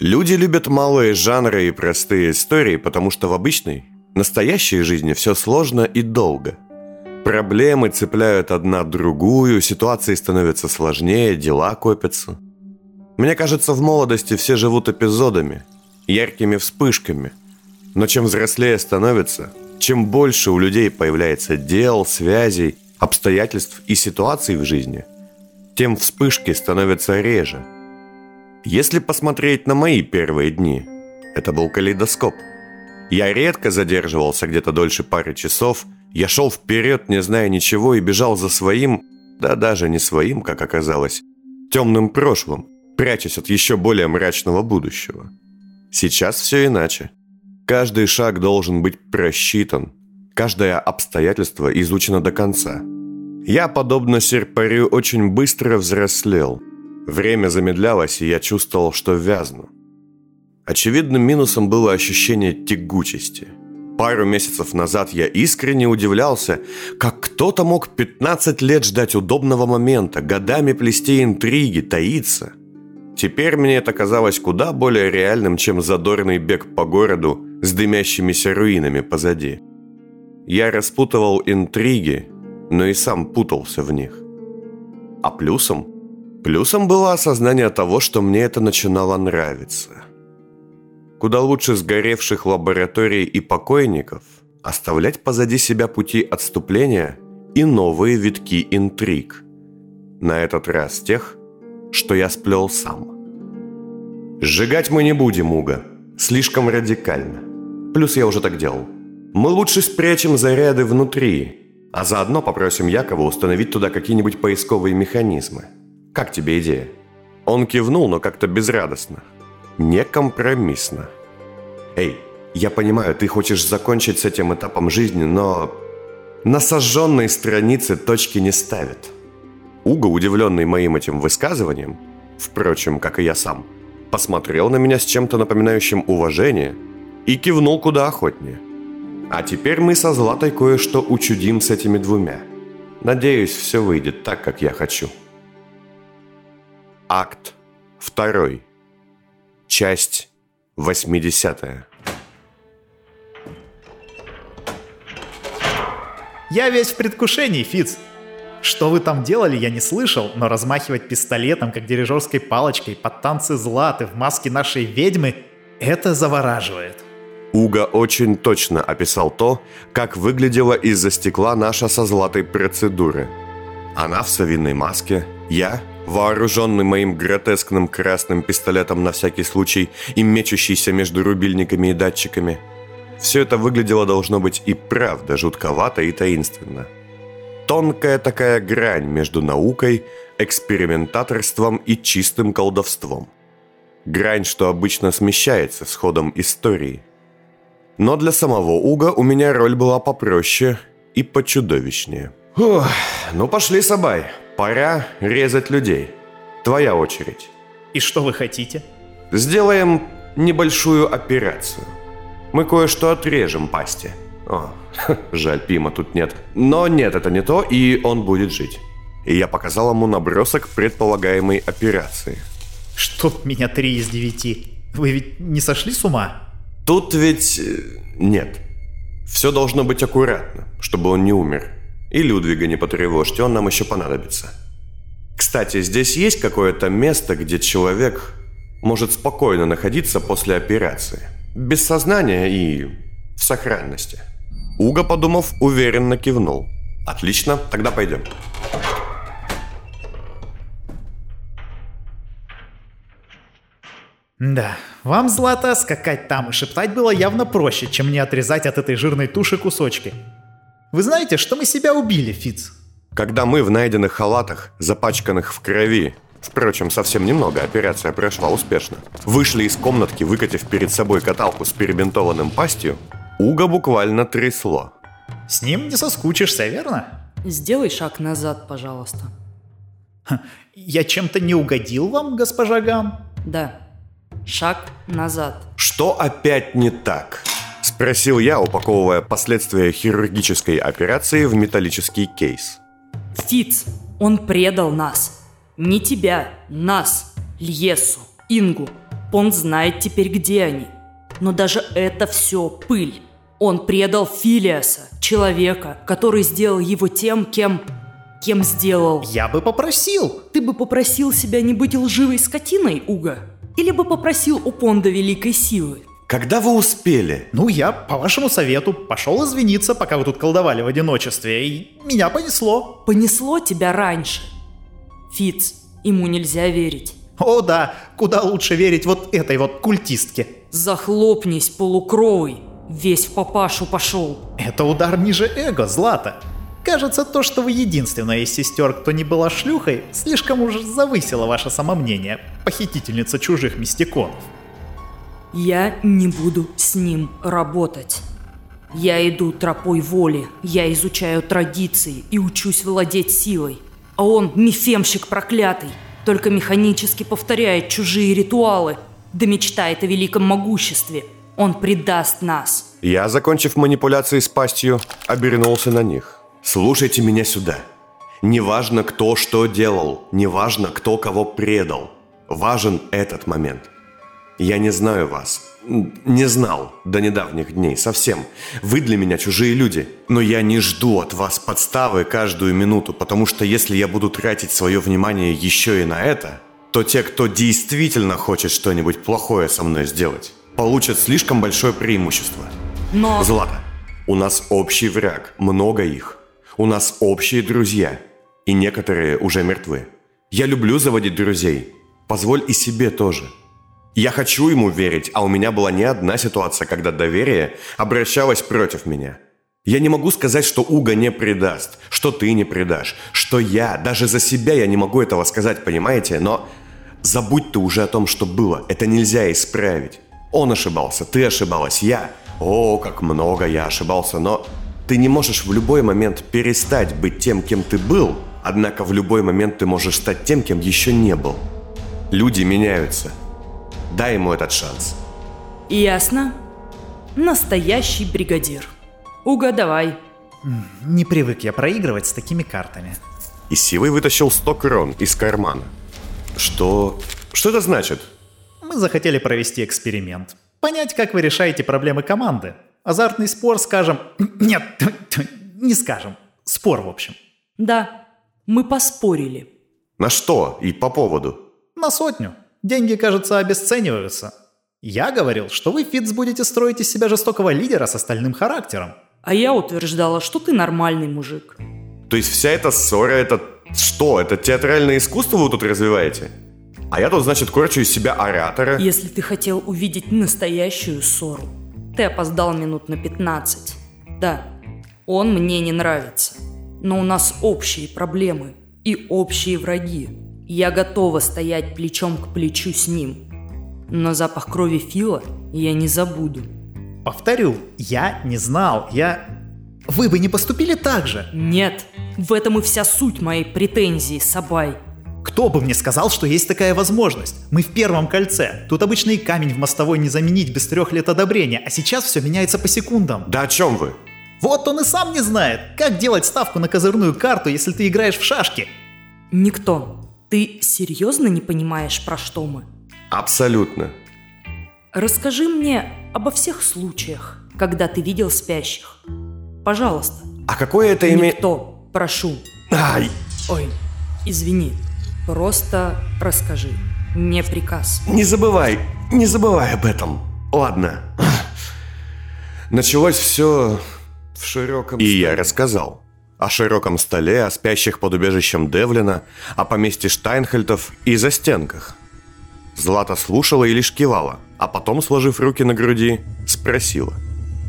Люди любят малые жанры и простые истории, потому что в обычной, настоящей жизни все сложно и долго. Проблемы цепляют одна другую, ситуации становятся сложнее, дела копятся. Мне кажется, в молодости все живут эпизодами, яркими вспышками. Но чем взрослее становится, чем больше у людей появляется дел, связей, обстоятельств и ситуаций в жизни, тем вспышки становятся реже. Если посмотреть на мои первые дни, это был калейдоскоп. Я редко задерживался где-то дольше пары часов, я шел вперед, не зная ничего, и бежал за своим, да даже не своим, как оказалось, темным прошлым, прячась от еще более мрачного будущего. Сейчас все иначе. Каждый шаг должен быть просчитан, каждое обстоятельство изучено до конца. Я, подобно серпарю, очень быстро взрослел. Время замедлялось, и я чувствовал, что вязну. Очевидным минусом было ощущение тягучести. Пару месяцев назад я искренне удивлялся, как кто-то мог 15 лет ждать удобного момента, годами плести интриги, таиться. Теперь мне это казалось куда более реальным, чем задорный бег по городу с дымящимися руинами позади. Я распутывал интриги, но и сам путался в них. А плюсом? Плюсом было осознание того, что мне это начинало нравиться. Куда лучше сгоревших лабораторий и покойников оставлять позади себя пути отступления и новые витки интриг. На этот раз тех, что я сплел сам. Сжигать мы не будем, Уга. Слишком радикально. Плюс я уже так делал. Мы лучше спрячем заряды внутри, а заодно попросим Якова установить туда какие-нибудь поисковые механизмы. Как тебе идея? Он кивнул, но как-то безрадостно. Некомпромиссно. Эй, я понимаю, ты хочешь закончить с этим этапом жизни, но на сожженной странице точки не ставят. Уго, удивленный моим этим высказыванием, впрочем, как и я сам, посмотрел на меня с чем-то напоминающим уважение и кивнул куда охотнее. А теперь мы со Златой кое-что учудим с этими двумя. Надеюсь, все выйдет так, как я хочу. Акт второй. Часть 80 Я весь в предвкушении, Фиц. Что вы там делали, я не слышал, но размахивать пистолетом, как дирижерской палочкой, под танцы златы в маске нашей ведьмы, это завораживает. Уга очень точно описал то, как выглядела из-за стекла наша со златой процедуры. Она в совиной маске, я, вооруженный моим гротескным красным пистолетом на всякий случай и мечущийся между рубильниками и датчиками. Все это выглядело должно быть и правда жутковато и таинственно тонкая такая грань между наукой, экспериментаторством и чистым колдовством. Грань, что обычно смещается с ходом истории. Но для самого Уга у меня роль была попроще и почудовищнее. Фух, ну пошли, Сабай, пора резать людей. Твоя очередь. И что вы хотите? Сделаем небольшую операцию. Мы кое-что отрежем пасти. О, жаль, Пима тут нет. Но нет, это не то, и он будет жить. И я показал ему набросок предполагаемой операции. Чтоб меня три из девяти. Вы ведь не сошли с ума? Тут ведь... Э, нет. Все должно быть аккуратно, чтобы он не умер. И Людвига не потревожьте, он нам еще понадобится. Кстати, здесь есть какое-то место, где человек может спокойно находиться после операции. Без сознания и в сохранности. Уга, подумав, уверенно кивнул. Отлично, тогда пойдем. Да, вам, Злата, скакать там и шептать было явно проще, чем мне отрезать от этой жирной туши кусочки. Вы знаете, что мы себя убили, Фиц? Когда мы в найденных халатах, запачканных в крови, впрочем, совсем немного, операция прошла успешно, вышли из комнатки, выкатив перед собой каталку с перебинтованным пастью, Уга буквально трясло. С ним не соскучишься, верно? Сделай шаг назад, пожалуйста. Я чем-то не угодил вам, госпожа Гам? Да. Шаг назад. Что опять не так? Спросил я, упаковывая последствия хирургической операции в металлический кейс. Фиц, он предал нас. Не тебя, нас, Льесу, Ингу. Он знает теперь, где они. Но даже это все пыль. Он предал Филиаса, человека, который сделал его тем, кем... кем сделал. Я бы попросил. Ты бы попросил себя не быть лживой скотиной, Уга? Или бы попросил у Понда великой силы? Когда вы успели? Ну, я, по вашему совету, пошел извиниться, пока вы тут колдовали в одиночестве, и меня понесло. Понесло тебя раньше. Фиц, ему нельзя верить. О да, куда лучше верить вот этой вот культистке. Захлопнись, полукровый. Весь в папашу пошел. Это удар ниже эго, Злата. Кажется, то, что вы единственная из сестер, кто не была шлюхой, слишком уж завысило ваше самомнение, похитительница чужих мистиконов. Я не буду с ним работать. Я иду тропой воли, я изучаю традиции и учусь владеть силой. А он мифемщик проклятый, только механически повторяет чужие ритуалы, да мечтает о великом могуществе. Он предаст нас. Я, закончив манипуляции с пастью, обернулся на них. Слушайте меня сюда. Неважно, кто что делал, неважно, кто кого предал. Важен этот момент. Я не знаю вас. Не знал до недавних дней совсем. Вы для меня чужие люди. Но я не жду от вас подставы каждую минуту, потому что если я буду тратить свое внимание еще и на это, то те, кто действительно хочет что-нибудь плохое со мной сделать, получат слишком большое преимущество. Но... Злата, у нас общий враг, много их. У нас общие друзья, и некоторые уже мертвы. Я люблю заводить друзей. Позволь и себе тоже – я хочу ему верить, а у меня была не одна ситуация, когда доверие обращалось против меня. Я не могу сказать, что Уга не предаст, что ты не предашь, что я, даже за себя я не могу этого сказать, понимаете? Но забудь ты уже о том, что было, это нельзя исправить. Он ошибался, ты ошибалась, я. О, как много я ошибался, но ты не можешь в любой момент перестать быть тем, кем ты был, однако в любой момент ты можешь стать тем, кем еще не был. Люди меняются – Дай ему этот шанс. Ясно. Настоящий бригадир. Уга, давай. Не привык я проигрывать с такими картами. И силой вытащил 100 крон из кармана. Что... Что это значит? Мы захотели провести эксперимент. Понять, как вы решаете проблемы команды. Азартный спор, скажем... Нет, не скажем. Спор, в общем. Да, мы поспорили. На что и по поводу? На сотню. Деньги, кажется, обесцениваются. Я говорил, что вы, Фитц, будете строить из себя жестокого лидера с остальным характером. А я утверждала, что ты нормальный мужик. То есть вся эта ссора, это что? Это театральное искусство вы тут развиваете? А я тут, значит, корчу из себя оратора. Если ты хотел увидеть настоящую ссору, ты опоздал минут на 15. Да, он мне не нравится. Но у нас общие проблемы и общие враги. Я готова стоять плечом к плечу с ним. Но запах крови Фила я не забуду. Повторю, я не знал, я... Вы бы не поступили так же? Нет, в этом и вся суть моей претензии, Сабай. Кто бы мне сказал, что есть такая возможность? Мы в первом кольце. Тут обычный камень в мостовой не заменить без трех лет одобрения, а сейчас все меняется по секундам. Да о чем вы? Вот он и сам не знает, как делать ставку на козырную карту, если ты играешь в шашки. Никто. Ты серьезно не понимаешь, про что мы? Абсолютно. Расскажи мне обо всех случаях, когда ты видел спящих. Пожалуйста. А какое это имеет... Никто, прошу. Ай! Ой, извини. Просто расскажи. Не приказ. Не забывай, не забывай об этом. Ладно. Началось все в широком... И я рассказал о широком столе, о спящих под убежищем Девлина, о поместье Штайнхельтов и за стенках. Злата слушала и лишь кивала, а потом, сложив руки на груди, спросила.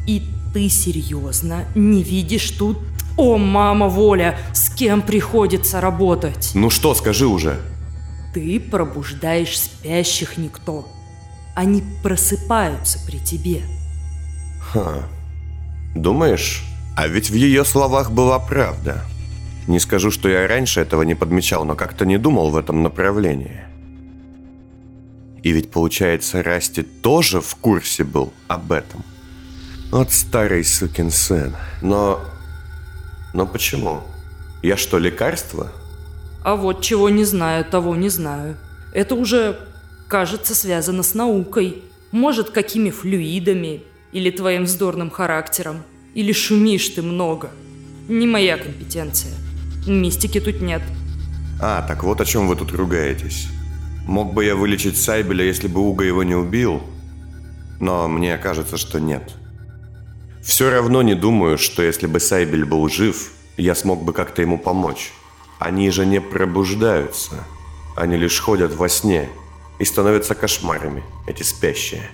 «И ты серьезно не видишь тут... О, мама Воля, с кем приходится работать?» «Ну что, скажи уже!» «Ты пробуждаешь спящих никто. Они просыпаются при тебе». «Ха, думаешь, а ведь в ее словах была правда. Не скажу, что я раньше этого не подмечал, но как-то не думал в этом направлении. И ведь, получается, Расти тоже в курсе был об этом. Вот старый сукин сын. Но... Но почему? Я что, лекарство? А вот чего не знаю, того не знаю. Это уже кажется, связано с наукой. Может, какими флюидами, или твоим вздорным характером, или шумишь ты много. Не моя компетенция. Мистики тут нет. А, так вот о чем вы тут ругаетесь. Мог бы я вылечить Сайбеля, если бы Уга его не убил, но мне кажется, что нет. Все равно не думаю, что если бы Сайбель был жив, я смог бы как-то ему помочь. Они же не пробуждаются. Они лишь ходят во сне и становятся кошмарами, эти спящие.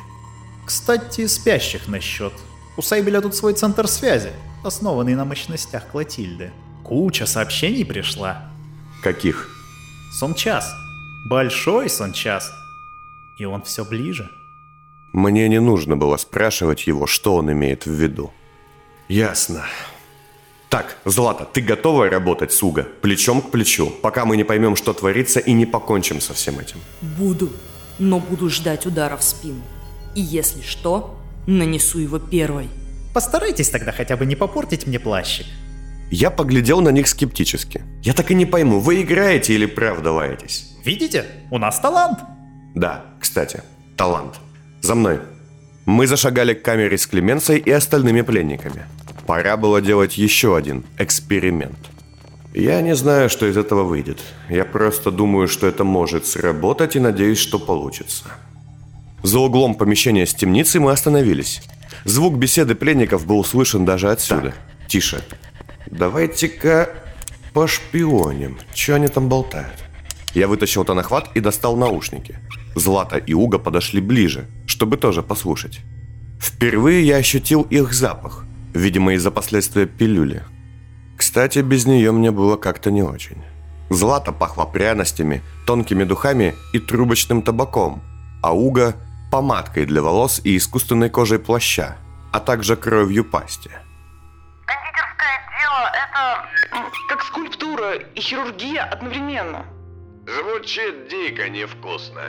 Кстати, спящих насчет. У Сайбеля тут свой центр связи, основанный на мощностях Клотильды. Куча сообщений пришла. Каких? Сон-час. Большой сон-час. И он все ближе. Мне не нужно было спрашивать его, что он имеет в виду. Ясно. Так, Злата, ты готова работать с Уго? Плечом к плечу, пока мы не поймем, что творится, и не покончим со всем этим. Буду, но буду ждать удара в спину. И если что, нанесу его первой. Постарайтесь тогда хотя бы не попортить мне плащик. Я поглядел на них скептически. Я так и не пойму, вы играете или правда лаетесь? Видите? У нас талант. Да, кстати, талант. За мной. Мы зашагали к камере с Клеменцией и остальными пленниками. Пора было делать еще один эксперимент. Я не знаю, что из этого выйдет. Я просто думаю, что это может сработать и надеюсь, что получится. За углом помещения с темницей мы остановились. Звук беседы пленников был слышен даже отсюда. Так, тише. Давайте-ка пошпионим. Что они там болтают? Я вытащил тонохват и достал наушники. Злата и Уга подошли ближе, чтобы тоже послушать. Впервые я ощутил их запах видимо из-за последствия пилюли. Кстати, без нее мне было как-то не очень. Злата пахла пряностями, тонкими духами и трубочным табаком, а Уга – помадкой для волос и искусственной кожей плаща, а также кровью пасти. Кондитерское дело – это как скульптура и хирургия одновременно. Звучит дико невкусно.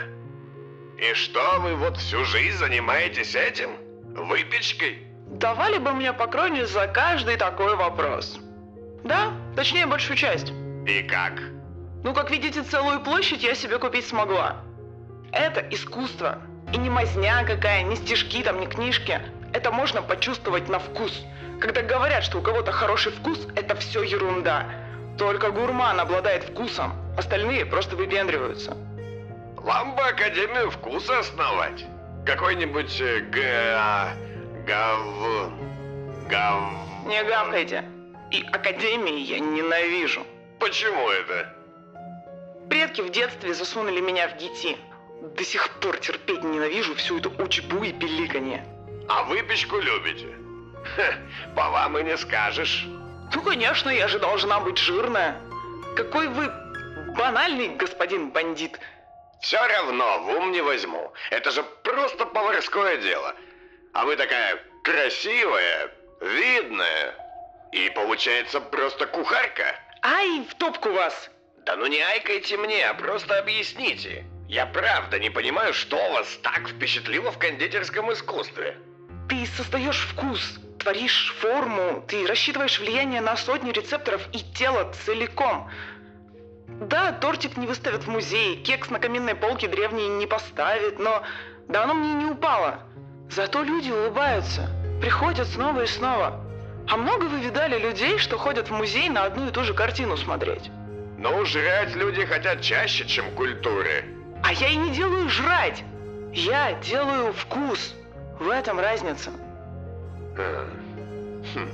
И что, вы вот всю жизнь занимаетесь этим? Выпечкой? Давали бы мне по кроне за каждый такой вопрос. Да, точнее большую часть. И как? Ну, как видите, целую площадь я себе купить смогла. Это искусство. И не мазня какая, не стишки там, не книжки. Это можно почувствовать на вкус. Когда говорят, что у кого-то хороший вкус, это все ерунда. Только гурман обладает вкусом, остальные просто выпендриваются. Вам бы Академию вкуса основать. Какой-нибудь э, га... Гав... Гав... Не гавкайте. И Академии я ненавижу. Почему это? Предки в детстве засунули меня в ГИТИ. До сих пор терпеть ненавижу всю эту учбу и пиликанье. А выпечку любите? Ха, по вам и не скажешь. Ну, конечно, я же должна быть жирная. Какой вы банальный господин бандит. Все равно в ум не возьму. Это же просто поварское дело. А вы такая красивая, видная и, получается, просто кухарка. Ай, в топку вас! Да ну не айкайте мне, а просто объясните. Я правда не понимаю, что вас так впечатлило в кондитерском искусстве. Ты создаешь вкус, творишь форму, ты рассчитываешь влияние на сотни рецепторов и тело целиком. Да, тортик не выставят в музее, кекс на каминной полке древний не поставит, но да оно мне не упало. Зато люди улыбаются, приходят снова и снова. А много вы видали людей, что ходят в музей на одну и ту же картину смотреть? Ну, жрать люди хотят чаще, чем культуры. А я и не делаю жрать. Я делаю вкус. В этом разница. Хм.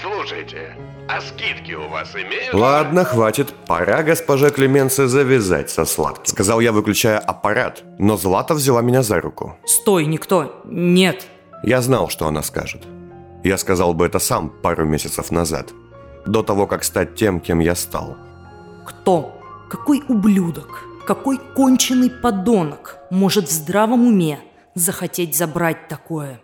Слушайте, а скидки у вас имеют? Ладно, хватит. Пора госпоже Клеменце завязать со сладким. Сказал я, выключая аппарат, но Злата взяла меня за руку. Стой, никто. Нет. Я знал, что она скажет. Я сказал бы это сам пару месяцев назад. До того, как стать тем, кем я стал. Кто? Какой ублюдок? Какой конченый подонок может в здравом уме захотеть забрать такое?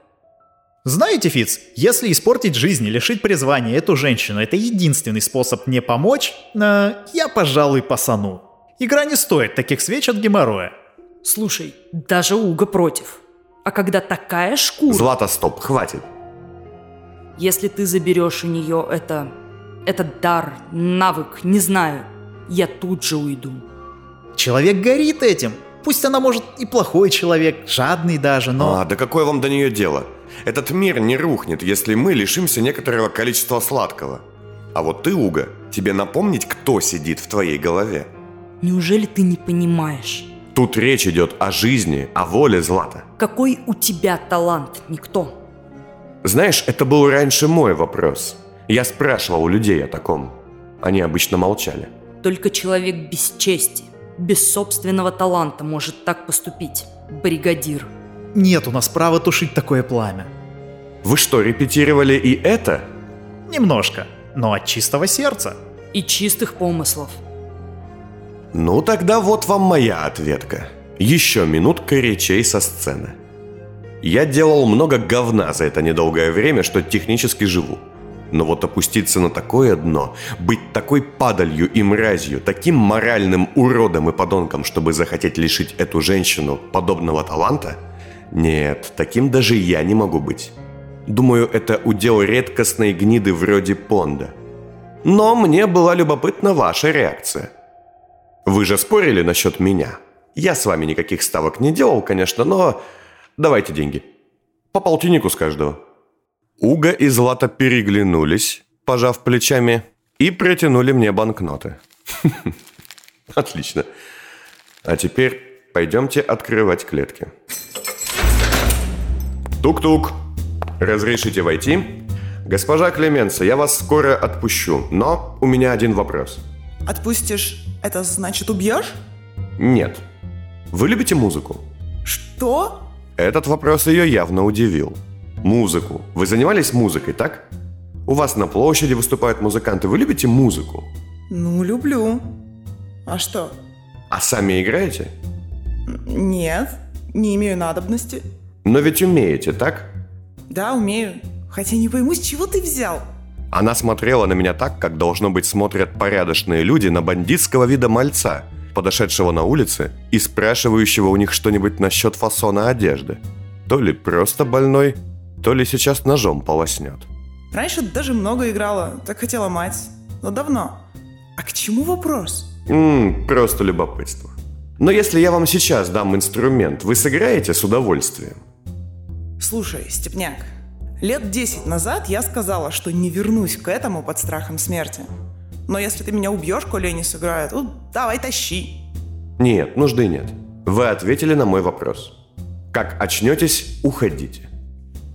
Знаете, Фиц, если испортить жизнь и лишить призвания эту женщину, это единственный способ мне помочь, э, я, пожалуй, пасану. Игра не стоит таких свеч от геморроя. Слушай, даже Уга против. А когда такая шкура... Злата, стоп, хватит. Если ты заберешь у нее это... Этот дар, навык, не знаю, я тут же уйду. Человек горит этим. Пусть она, может, и плохой человек, жадный даже, но... А, да какое вам до нее дело? Этот мир не рухнет, если мы лишимся некоторого количества сладкого. А вот ты, Уга, тебе напомнить, кто сидит в твоей голове? Неужели ты не понимаешь? Тут речь идет о жизни, о воле Злата. Какой у тебя талант, никто? Знаешь, это был раньше мой вопрос. Я спрашивал у людей о таком. Они обычно молчали. Только человек без чести, без собственного таланта может так поступить. Бригадир. Нет у нас права тушить такое пламя. Вы что, репетировали и это? Немножко, но от чистого сердца. И чистых помыслов. Ну тогда вот вам моя ответка. Еще минутка речей со сцены. Я делал много говна за это недолгое время, что технически живу. Но вот опуститься на такое дно, быть такой падалью и мразью, таким моральным уродом и подонком, чтобы захотеть лишить эту женщину подобного таланта? Нет, таким даже я не могу быть. Думаю, это удел редкостной гниды вроде Понда. Но мне была любопытна ваша реакция. Вы же спорили насчет меня. Я с вами никаких ставок не делал, конечно, но давайте деньги. По полтиннику с каждого. Уга и Злата переглянулись, пожав плечами, и протянули мне банкноты. Отлично. А теперь пойдемте открывать клетки. Тук-тук. Разрешите войти? Госпожа Клеменса, я вас скоро отпущу, но у меня один вопрос. Отпустишь, это значит убьешь? Нет. Вы любите музыку? Что? Этот вопрос ее явно удивил. Музыку. Вы занимались музыкой, так? У вас на площади выступают музыканты. Вы любите музыку? Ну, люблю. А что? А сами играете? Нет, не имею надобности. Но ведь умеете, так? Да, умею. Хотя не пойму, с чего ты взял? Она смотрела на меня так, как должно быть смотрят порядочные люди на бандитского вида мальца, подошедшего на улице и спрашивающего у них что-нибудь насчет фасона одежды. То ли просто больной, то ли сейчас ножом полоснет. Раньше даже много играла, так хотела мать. Но давно. А к чему вопрос? Ммм, просто любопытство. Но если я вам сейчас дам инструмент, вы сыграете с удовольствием? Слушай, Степняк, лет 10 назад я сказала, что не вернусь к этому под страхом смерти. Но если ты меня убьешь, коли я не сыграю, то давай тащи. Нет, нужды нет. Вы ответили на мой вопрос. Как очнетесь, уходите.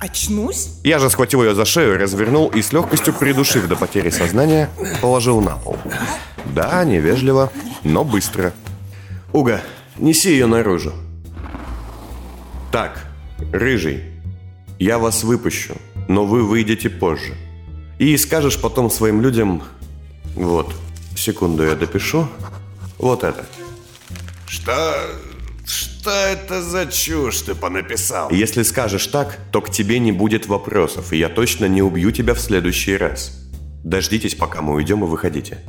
Очнусь? Я же схватил ее за шею, развернул и с легкостью придушив до потери сознания, положил на пол. Да, невежливо, но быстро. Уга, неси ее наружу. Так, рыжий, я вас выпущу, но вы выйдете позже. И скажешь потом своим людям... Вот, секунду я допишу. Вот это. Что... Что это за чушь ты понаписал? Если скажешь так, то к тебе не будет вопросов, и я точно не убью тебя в следующий раз. Дождитесь, пока мы уйдем и выходите.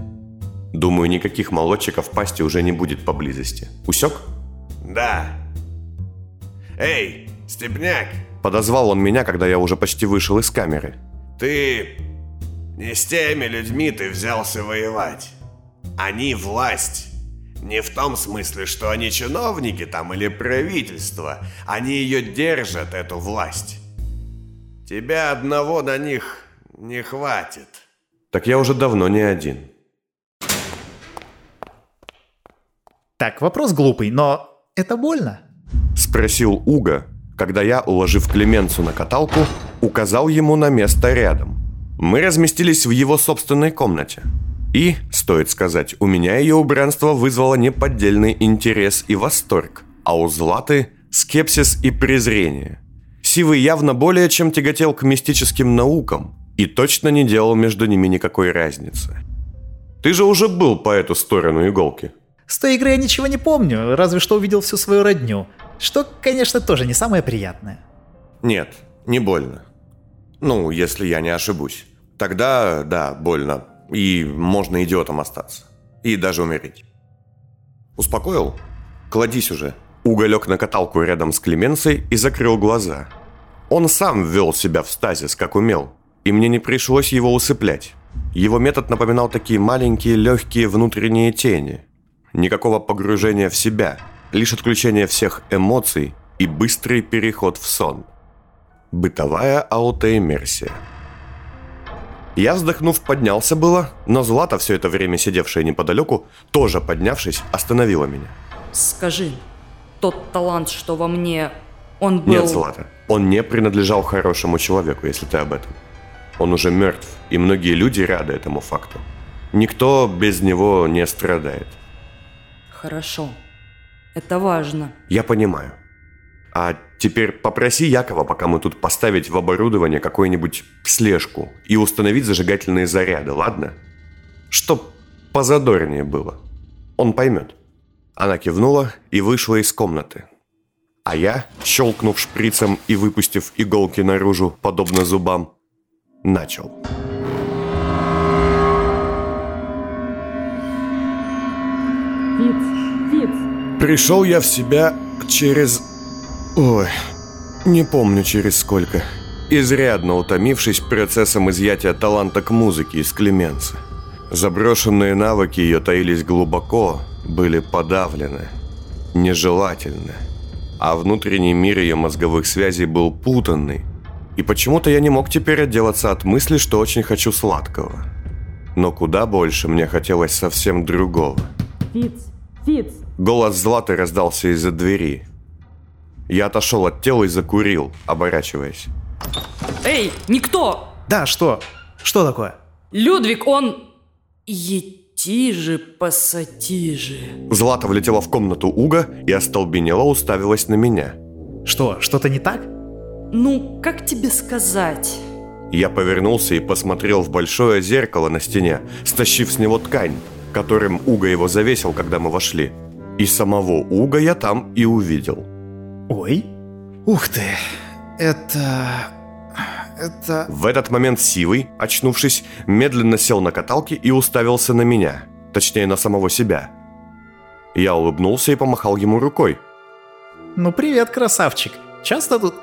Думаю, никаких молодчиков пасти уже не будет поблизости. Усек? Да. Эй, Степняк, Подозвал он меня, когда я уже почти вышел из камеры. ты... Не с теми людьми ты взялся воевать. Они власть. Не в том смысле, что они чиновники там или правительство. Они ее держат, эту власть. Тебя одного на них не хватит. Так я уже давно не один. Так, вопрос глупый, но это больно. Спросил Уга, когда я, уложив Клеменцу на каталку, указал ему на место рядом. Мы разместились в его собственной комнате. И, стоит сказать, у меня ее убранство вызвало неподдельный интерес и восторг, а у Златы – скепсис и презрение. Сивый явно более чем тяготел к мистическим наукам и точно не делал между ними никакой разницы. Ты же уже был по эту сторону иголки. С той игры я ничего не помню, разве что увидел всю свою родню. Что, конечно, тоже не самое приятное. Нет, не больно. Ну, если я не ошибусь. Тогда, да, больно. И можно идиотом остаться. И даже умереть. Успокоил? Кладись уже. Уголек на каталку рядом с Клеменцией и закрыл глаза. Он сам ввел себя в стазис, как умел. И мне не пришлось его усыплять. Его метод напоминал такие маленькие легкие внутренние тени. Никакого погружения в себя. лишь отключение всех эмоций и быстрый переход в сон. Бытовая аутоэмерсия. Я, вздохнув, поднялся было, но Злата, все это время сидевшая неподалеку, тоже поднявшись, остановила меня. Скажи, тот талант, что во мне, он был... Нет, Злата, он не принадлежал хорошему человеку, если ты об этом. Он уже мертв, и многие люди рады этому факту. Никто без него не страдает. Хорошо. Это важно. Я понимаю. А теперь попроси Якова, пока мы тут поставить в оборудование какую-нибудь слежку и установить зажигательные заряды, ладно? Чтоб позадорнее было. Он поймет. Она кивнула и вышла из комнаты. А я, щелкнув шприцем и выпустив иголки наружу, подобно зубам, начал. Фиц, Фиц. Пришел я в себя через... Ой, не помню через сколько. Изрядно утомившись процессом изъятия таланта к музыке из Клеменса. Заброшенные навыки ее таились глубоко, были подавлены, нежелательны. А внутренний мир ее мозговых связей был путанный. И почему-то я не мог теперь отделаться от мысли, что очень хочу сладкого. Но куда больше мне хотелось совсем другого. Фиц, Фиц. Голос Златы раздался из-за двери. Я отошел от тела и закурил, оборачиваясь. Эй, никто! Да, что? Что такое? Людвиг, он... Ети же, посади же. Злата влетела в комнату Уга и остолбенела уставилась на меня. Что, что-то не так? Ну, как тебе сказать? Я повернулся и посмотрел в большое зеркало на стене, стащив с него ткань, которым Уга его завесил, когда мы вошли. И самого Уга я там и увидел. Ой. Ух ты. Это... Это... В этот момент Сивый, очнувшись, медленно сел на каталке и уставился на меня. Точнее, на самого себя. Я улыбнулся и помахал ему рукой. Ну привет, красавчик. Часто тут...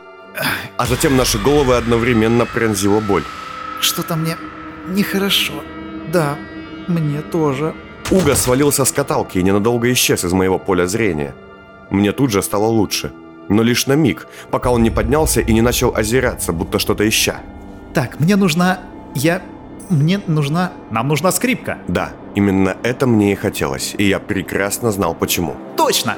А затем наши головы одновременно пронзила боль. Что-то мне нехорошо. Да, мне тоже. Уга свалился с каталки и ненадолго исчез из моего поля зрения. Мне тут же стало лучше. Но лишь на миг, пока он не поднялся и не начал озираться, будто что-то ища. Так, мне нужна... Я... Мне нужна... Нам нужна скрипка. Да, именно это мне и хотелось, и я прекрасно знал почему. Точно!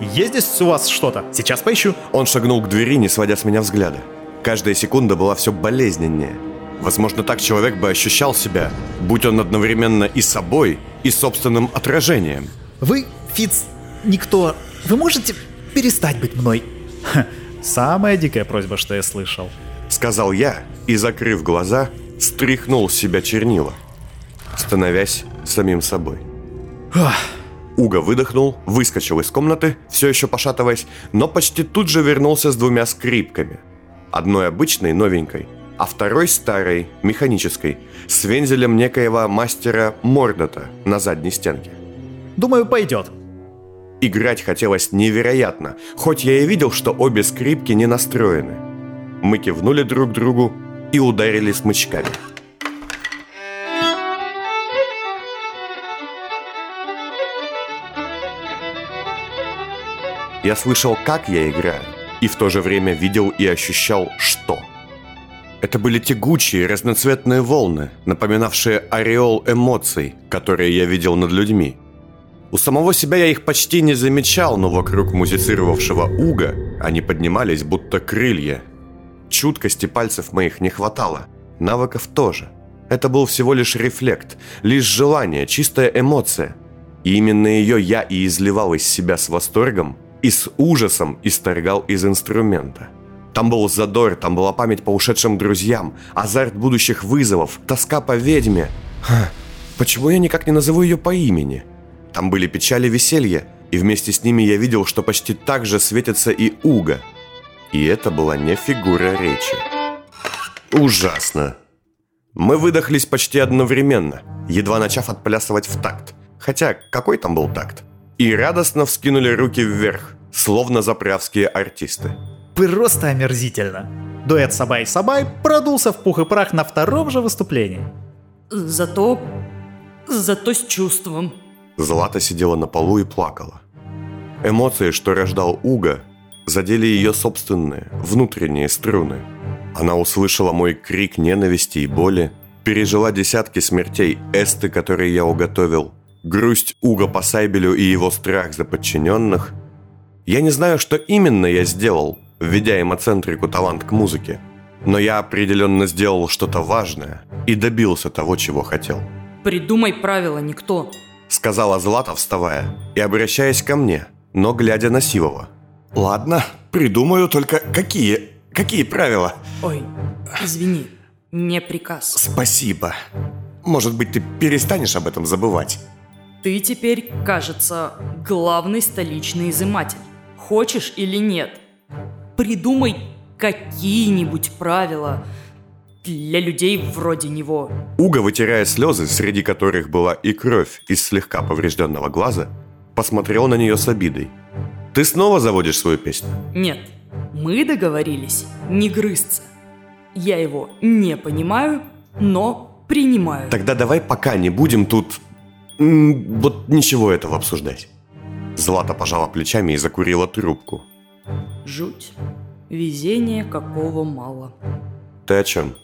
Есть здесь у вас что-то? Сейчас поищу. Он шагнул к двери, не сводя с меня взгляда. Каждая секунда была все болезненнее. Возможно, так человек бы ощущал себя, будь он одновременно и собой, и собственным отражением. Вы, Фиц, никто... Вы можете перестать быть мной? Ха, самая дикая просьба, что я слышал. Сказал я и, закрыв глаза, стряхнул с себя чернила, становясь самим собой. Ах, Уга выдохнул, выскочил из комнаты, все еще пошатываясь, но почти тут же вернулся с двумя скрипками. Одной обычной, новенькой, а второй старой, механической, с вензелем некоего мастера Мордота на задней стенке. думаю, пойдет. Играть хотелось невероятно, хоть я и видел, что обе скрипки не настроены. Мы кивнули друг другу и ударили смычками. Я слышал, как я играю, и в то же время видел и ощущал, что. Это были тягучие разноцветные волны, напоминавшие ореол эмоций, которые я видел над людьми. У самого себя я их почти не замечал, но вокруг музицировавшего уга они поднимались, будто крылья. Чуткости пальцев моих не хватало, навыков тоже. Это был всего лишь рефлект, лишь желание, чистая эмоция. И именно ее я и изливал из себя с восторгом и с ужасом исторгал из инструмента. Там был задор, там была память по ушедшим друзьям, азарт будущих вызовов, тоска по ведьме. Ха, почему я никак не назову ее по имени? Там были печали и веселье, и вместе с ними я видел, что почти так же светится и Уга. И это была не фигура речи. Ужасно. Мы выдохлись почти одновременно, едва начав отплясывать в такт. Хотя, какой там был такт? И радостно вскинули руки вверх, словно заправские артисты. Просто омерзительно. Дуэт Сабай-Сабай продулся в пух и прах на втором же выступлении. Зато... Зато с чувством. Злата сидела на полу и плакала. Эмоции, что рождал Уга, задели ее собственные, внутренние струны. Она услышала мой крик ненависти и боли, пережила десятки смертей Эсты, которые я уготовил, грусть Уга по Сайбелю и его страх за подчиненных. Я не знаю, что именно я сделал, введя эмоцентрику талант к музыке, но я определенно сделал что-то важное и добился того, чего хотел. Придумай правила, никто. Сказала Злата, вставая и обращаясь ко мне, но глядя на Сивова. Ладно, придумаю только какие, какие правила. Ой, извини, не приказ. Спасибо. Может быть, ты перестанешь об этом забывать? Ты теперь, кажется, главный столичный изыматель. Хочешь или нет? Придумай какие-нибудь правила для людей вроде него. Уга, вытирая слезы, среди которых была и кровь из слегка поврежденного глаза, посмотрел на нее с обидой. «Ты снова заводишь свою песню?» Нет, мы договорились не грызться. Я его не понимаю, но принимаю. Тогда давай пока не будем тут... Вот ничего этого обсуждать. Злата пожала плечами и закурила трубку. Жуть. Везения какого мало. Ты о чем?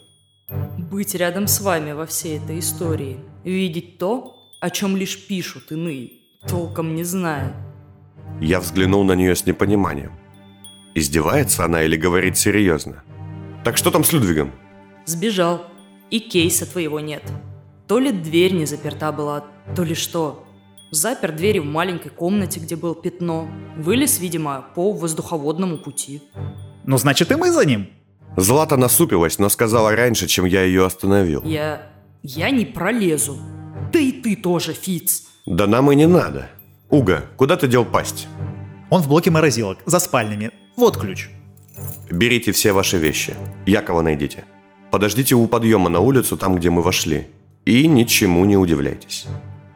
Быть рядом с вами во всей этой истории. Видеть то, о чем лишь пишут иные, толком не зная. Я взглянул на нее с непониманием. Издевается она или говорит серьезно? Так что там с Людвигом? Сбежал. И кейса твоего нет. То ли дверь не заперта была, то ли что. Запер двери в маленькой комнате, где было пятно. Вылез, видимо, по воздуховодному пути. Ну, значит, и мы за ним. Злата насупилась, но сказала раньше, чем я ее остановил. Я... я не пролезу. Да и ты тоже, Фиц. Да нам и не надо. Уга, куда ты дел пасть? Он в блоке морозилок, за спальнями. Вот ключ. Берите все ваши вещи. Якова найдите. Подождите у подъема на улицу, там, где мы вошли. И ничему не удивляйтесь.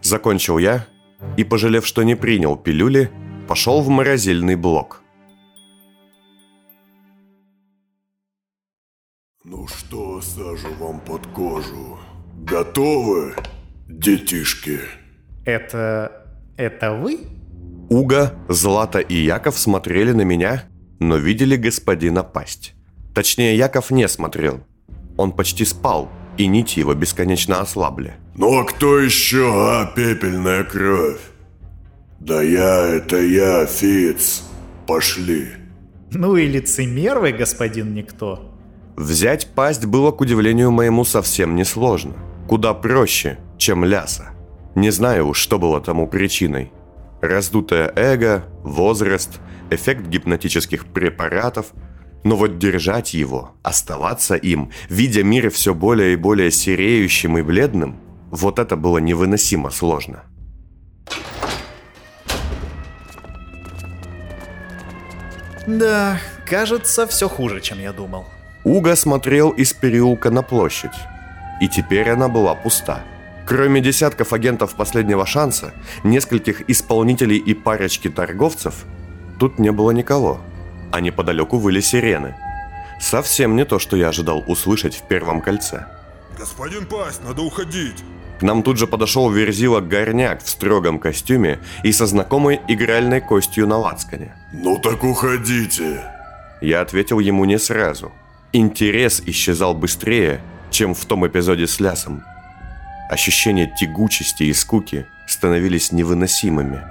Закончил я и, пожалев, что не принял пилюли, пошел в морозильный блок. Ну что, сажу вам под кожу. Готовы, детишки? Это... это вы? Уга, Злата и Яков смотрели на меня, но видели господина пасть. Точнее, Яков не смотрел. Он почти спал, и нити его бесконечно ослабли. Ну а кто еще, а, пепельная кровь? Да я, это я, Фиц. Пошли. Ну и лицемер вы, господин Никто. Взять пасть было, к удивлению моему, совсем несложно. Куда проще, чем ляса. Не знаю уж, что было тому причиной. Раздутое эго, возраст, эффект гипнотических препаратов. Но вот держать его, оставаться им, видя мир все более и более сереющим и бледным, вот это было невыносимо сложно. Да, кажется, все хуже, чем я думал. Уга смотрел из переулка на площадь. И теперь она была пуста. Кроме десятков агентов последнего шанса, нескольких исполнителей и парочки торговцев, тут не было никого. А неподалеку выли сирены. Совсем не то, что я ожидал услышать в первом кольце. Господин Пасть, надо уходить. К нам тут же подошел Верзила Горняк в строгом костюме и со знакомой игральной костью на лацкане. Ну так уходите. Я ответил ему не сразу. Интерес исчезал быстрее, чем в том эпизоде с Лясом. Ощущения тягучести и скуки становились невыносимыми.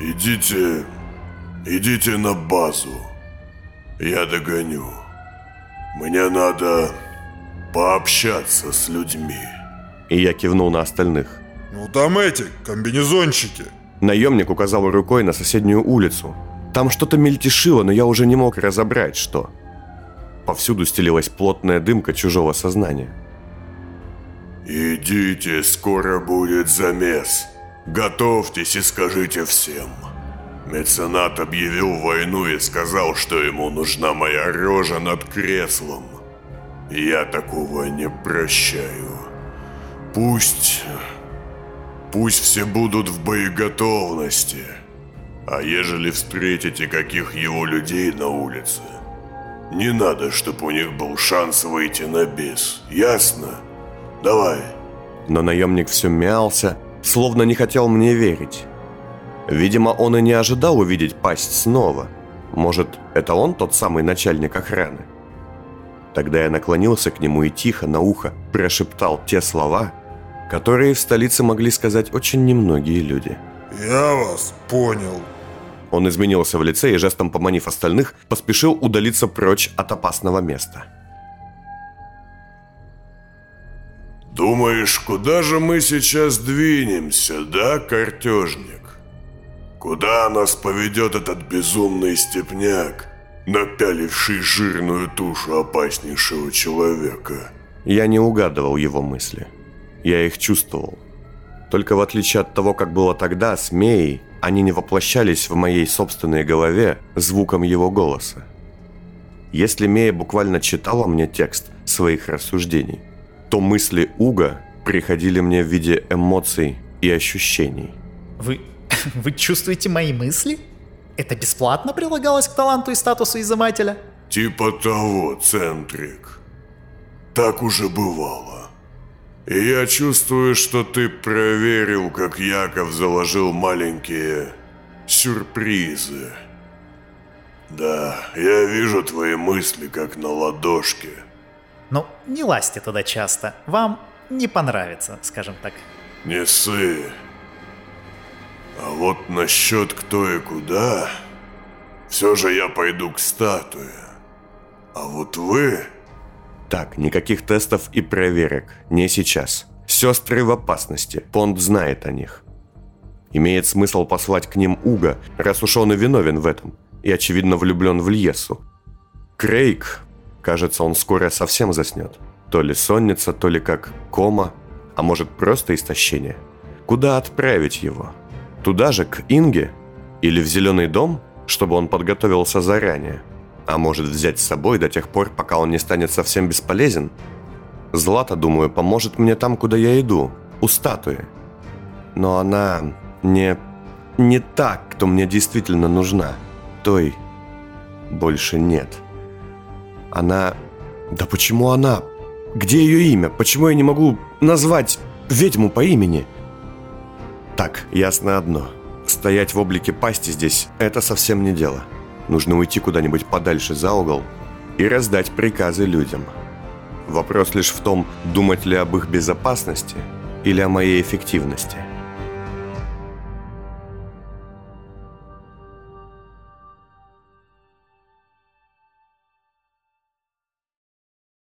Идите, идите на базу. Я догоню. Мне надо пообщаться с людьми. И я кивнул на остальных. Ну там эти, комбинезончики. Наемник указал рукой на соседнюю улицу. Там что-то мельтешило, но я уже не мог разобрать, что. Повсюду стелилась плотная дымка чужого сознания. Идите, скоро будет замес. Готовьтесь и скажите всем. Меценат объявил войну и сказал, что ему нужна моя рожа над креслом. Я такого не прощаю. Пусть... Пусть все будут в боеготовности. А ежели встретите каких его людей на улице, не надо, чтобы у них был шанс выйти на бис. Ясно? Давай. Но наемник все мялся, словно не хотел мне верить. Видимо, он и не ожидал увидеть пасть снова. Может, это он тот самый начальник охраны? Тогда я наклонился к нему и тихо на ухо прошептал те слова, которые в столице могли сказать очень немногие люди. «Я вас понял». Он изменился в лице и, жестом поманив остальных, поспешил удалиться прочь от опасного места. «Думаешь, куда же мы сейчас двинемся, да, картежник? Куда нас поведет этот безумный степняк, напяливший жирную тушу опаснейшего человека?» Я не угадывал его мысли. Я их чувствовал. Только в отличие от того, как было тогда с Меей, они не воплощались в моей собственной голове звуком его голоса. Если Мея буквально читала мне текст своих рассуждений, то мысли Уга приходили мне в виде эмоций и ощущений. Вы, вы чувствуете мои мысли? Это бесплатно прилагалось к таланту и статусу изымателя? Типа того, Центрик. Так уже бывало. И я чувствую, что ты проверил, как Яков заложил маленькие сюрпризы. Да, я вижу твои мысли как на ладошке. Ну, не лазьте туда часто. Вам не понравится, скажем так. Не ссы. А вот насчет кто и куда, все же я пойду к статуе. А вот вы... Так, никаких тестов и проверок. Не сейчас. Сестры в опасности. Понд знает о них. Имеет смысл послать к ним Уга, раз уж он и виновен в этом. И, очевидно, влюблен в Льесу. Крейг, кажется, он скоро совсем заснет. То ли сонница, то ли как кома, а может просто истощение. Куда отправить его? Туда же, к Инге? Или в Зеленый дом, чтобы он подготовился заранее? А может взять с собой до тех пор, пока он не станет совсем бесполезен? Злата, думаю, поможет мне там, куда я иду, у статуи. Но она не... не та, кто мне действительно нужна. Той больше нет. Она... Да почему она? Где ее имя? Почему я не могу назвать ведьму по имени? Так, ясно одно. Стоять в облике пасти здесь – это совсем не дело. Нужно уйти куда-нибудь подальше за угол и раздать приказы людям. Вопрос лишь в том, думать ли об их безопасности или о моей эффективности –